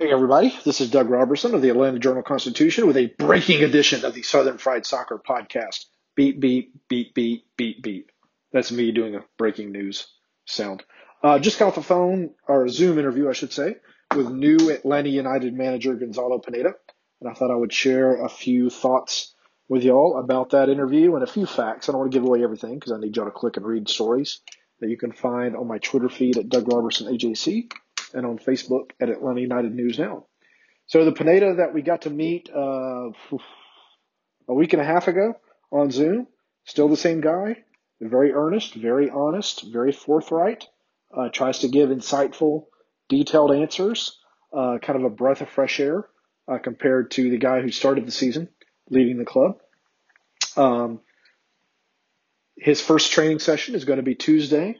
Hey, everybody. This is Doug Roberson of the Atlanta Journal Constitution with a breaking edition of the Southern Fried Soccer podcast. Beat, beat, beat, beat, beat, beat. That's me doing a breaking news sound. Uh, just got off the phone, or a Zoom interview, I should say, with new Atlanta United manager Gonzalo Pineda. And I thought I would share a few thoughts with y'all about that interview and a few facts. I don't want to give away everything because I need y'all to click and read stories that you can find on my Twitter feed at Doug Roberson AJC and on Facebook at Atlanta United News Now. So the Pineda that we got to meet uh, a week and a half ago on Zoom, still the same guy, very earnest, very honest, very forthright, uh, tries to give insightful, detailed answers, uh, kind of a breath of fresh air uh, compared to the guy who started the season leading the club. Um, his first training session is going to be Tuesday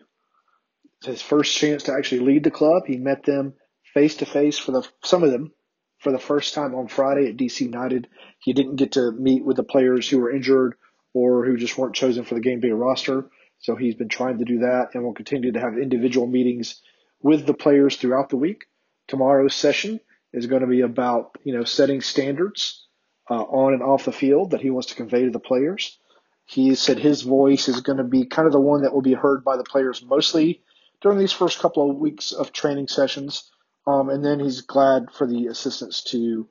his first chance to actually lead the club. He met them face to face for the some of them for the first time on Friday at DC United. He didn't get to meet with the players who were injured or who just weren't chosen for the game day roster. So he's been trying to do that and will continue to have individual meetings with the players throughout the week. Tomorrow's session is going to be about, you know, setting standards uh, on and off the field that he wants to convey to the players. He said his voice is going to be kind of the one that will be heard by the players mostly during these first couple of weeks of training sessions. Um, and then he's glad for the assistants to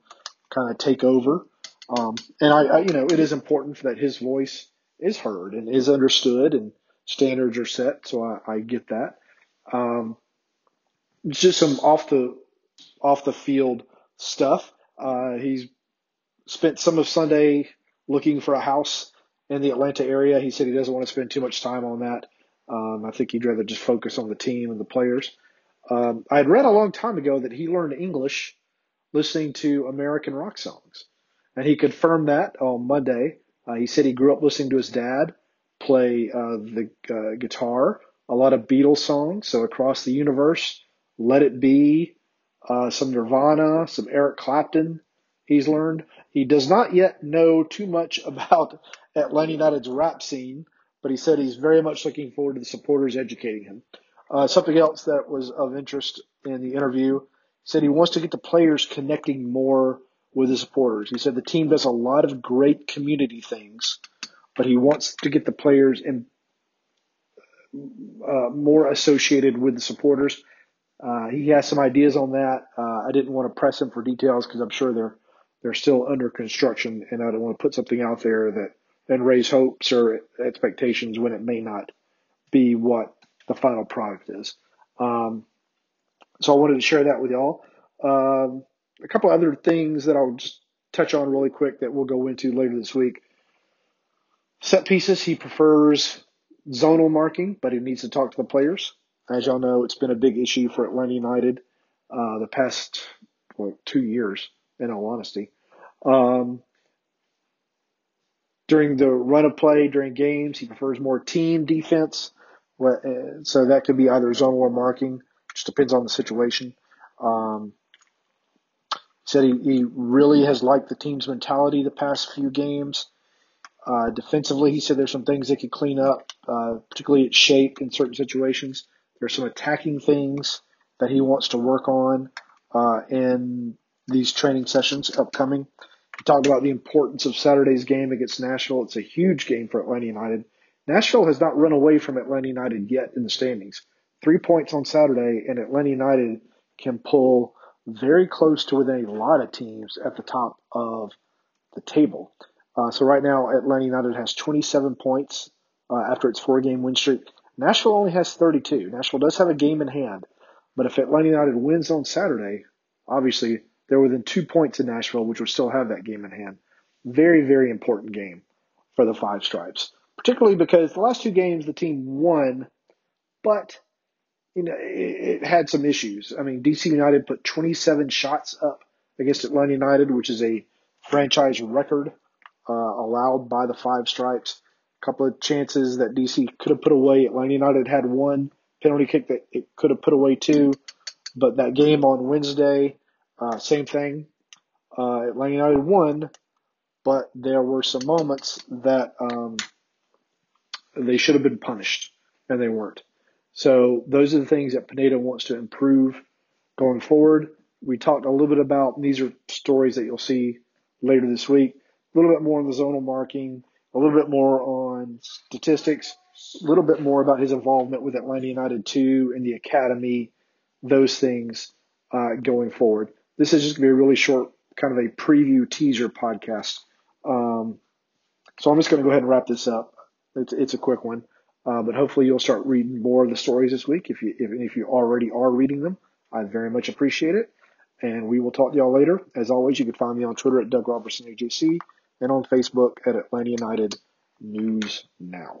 kind of take over. Um, and I, I, you know, it is important that his voice is heard and is understood and standards are set. So I, I get that. Um, just some off the, off the field stuff. Uh, he's spent some of Sunday looking for a house in the Atlanta area. He said he doesn't want to spend too much time on that. Um, I think he'd rather just focus on the team and the players. Um, I had read a long time ago that he learned English listening to American rock songs, and he confirmed that on Monday. Uh, he said he grew up listening to his dad play uh, the uh, guitar, a lot of Beatles songs, so across the universe, Let It Be, uh, some Nirvana, some Eric Clapton. He's learned. He does not yet know too much about Atlanta United's rap scene but he said he's very much looking forward to the supporters educating him. Uh, something else that was of interest in the interview said he wants to get the players connecting more with the supporters. He said the team does a lot of great community things, but he wants to get the players in, uh, more associated with the supporters. Uh, he has some ideas on that. Uh, I didn't want to press him for details because I'm sure they're they're still under construction, and I don't want to put something out there that and raise hopes or expectations when it may not be what the final product is. Um, so I wanted to share that with y'all. Um, a couple other things that I'll just touch on really quick that we'll go into later this week. Set pieces, he prefers zonal marking, but he needs to talk to the players. As y'all know, it's been a big issue for Atlanta United uh, the past well, two years, in all honesty. Um, during the run of play during games. He prefers more team defense. So that could be either zone or marking, just depends on the situation. Um, said he, he really has liked the team's mentality the past few games. Uh, defensively, he said there's some things they could clean up, uh, particularly at shape in certain situations. There's some attacking things that he wants to work on uh, in these training sessions upcoming. We talked about the importance of Saturday's game against Nashville. It's a huge game for Atlanta United. Nashville has not run away from Atlanta United yet in the standings. three points on Saturday, and Atlanta United can pull very close to within a lot of teams at the top of the table. Uh, so right now, Atlanta United has 27 points uh, after its four-game win streak. Nashville only has 32. Nashville does have a game in hand, but if Atlanta United wins on Saturday, obviously they're within two points in Nashville, which would still have that game in hand. Very, very important game for the Five Stripes, particularly because the last two games the team won, but you know it, it had some issues. I mean, DC United put 27 shots up against Atlanta United, which is a franchise record uh, allowed by the Five Stripes. A couple of chances that DC could have put away. Atlanta United had one penalty kick that it could have put away two, but that game on Wednesday, uh, same thing. Uh, Atlanta United won, but there were some moments that um, they should have been punished, and they weren't. So those are the things that Pineda wants to improve going forward. We talked a little bit about these are stories that you'll see later this week. A little bit more on the zonal marking, a little bit more on statistics, a little bit more about his involvement with Atlanta United 2 and the academy, those things uh, going forward. This is just going to be a really short, kind of a preview teaser podcast. Um, so I'm just going to go ahead and wrap this up. It's, it's a quick one, uh, but hopefully you'll start reading more of the stories this week. If you if, if you already are reading them, I very much appreciate it. And we will talk to y'all later. As always, you can find me on Twitter at Doug Roberson AJC and on Facebook at Atlanta United News Now.